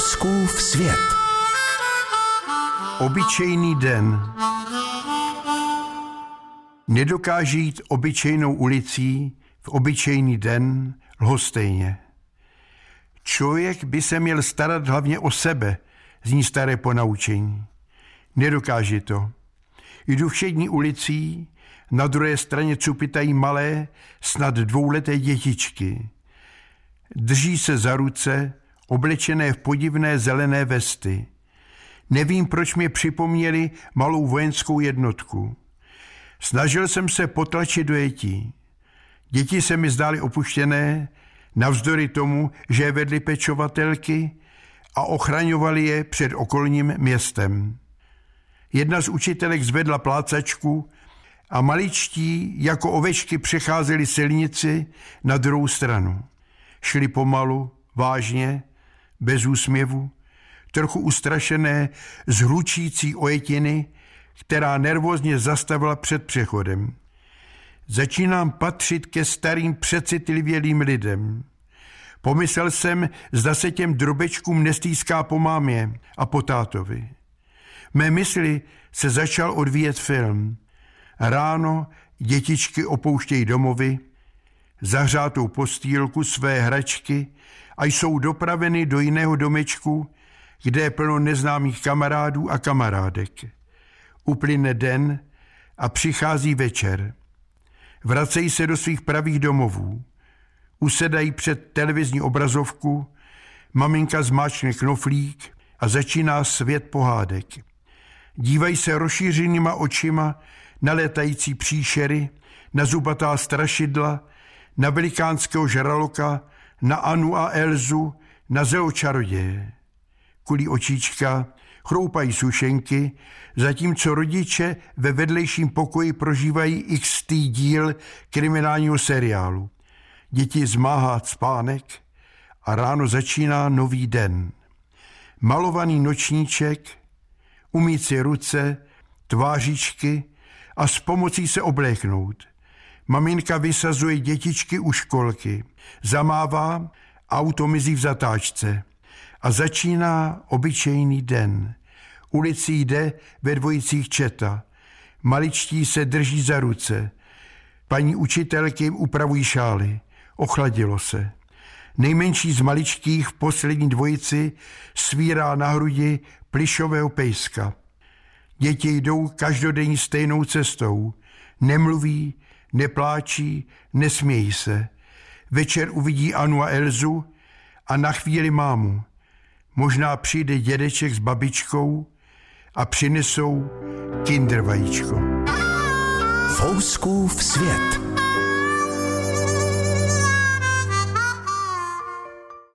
Fouskův svět. Obyčejný den. Nedokáže jít obyčejnou ulicí v obyčejný den lhostejně. Člověk by se měl starat hlavně o sebe, zní staré ponaučení. Nedokáže to. Jdu všední ulicí, na druhé straně cupitají malé, snad dvouleté dětičky. Drží se za ruce, oblečené v podivné zelené vesty. Nevím, proč mě připomněli malou vojenskou jednotku. Snažil jsem se potlačit dojetí. Děti se mi zdály opuštěné, navzdory tomu, že je vedly pečovatelky a ochraňovali je před okolním městem. Jedna z učitelek zvedla plácačku a maličtí jako ovečky přecházeli silnici na druhou stranu. Šli pomalu, vážně, bez úsměvu, trochu ustrašené z ojetiny, která nervózně zastavila před přechodem. Začínám patřit ke starým přecitlivělým lidem. Pomyslel jsem, zda se těm drobečkům nestýská po mámě a po tátovi. Mé mysli se začal odvíjet film. Ráno dětičky opouštějí domovy, zahřátou postýlku své hračky a jsou dopraveny do jiného domečku, kde je plno neznámých kamarádů a kamarádek. Uplyne den a přichází večer. Vracejí se do svých pravých domovů. Usedají před televizní obrazovku, maminka zmáčkne knoflík a začíná svět pohádek. Dívají se rozšířenýma očima na létající příšery, na zubatá strašidla, na velikánského žraloka, na Anu a Elzu, na zeočaroděje. Kulí očička, chroupají sušenky, zatímco rodiče ve vedlejším pokoji prožívají x díl kriminálního seriálu. Děti zmáhá spánek a ráno začíná nový den. Malovaný nočníček, umít si ruce, tvářičky a s pomocí se obléknout. Maminka vysazuje dětičky u školky, zamává, auto mizí v zatáčce a začíná obyčejný den. Ulicí jde ve dvojicích četa. Maličtí se drží za ruce. Paní učitelky jim upravují šály. Ochladilo se. Nejmenší z maličkých v poslední dvojici svírá na hrudi plišového pejska. Děti jdou každodenní stejnou cestou. Nemluví, nepláčí, nesmějí se. Večer uvidí Anu a Elzu a na chvíli mámu. Možná přijde dědeček s babičkou a přinesou kinder vajíčko. Fouskův svět.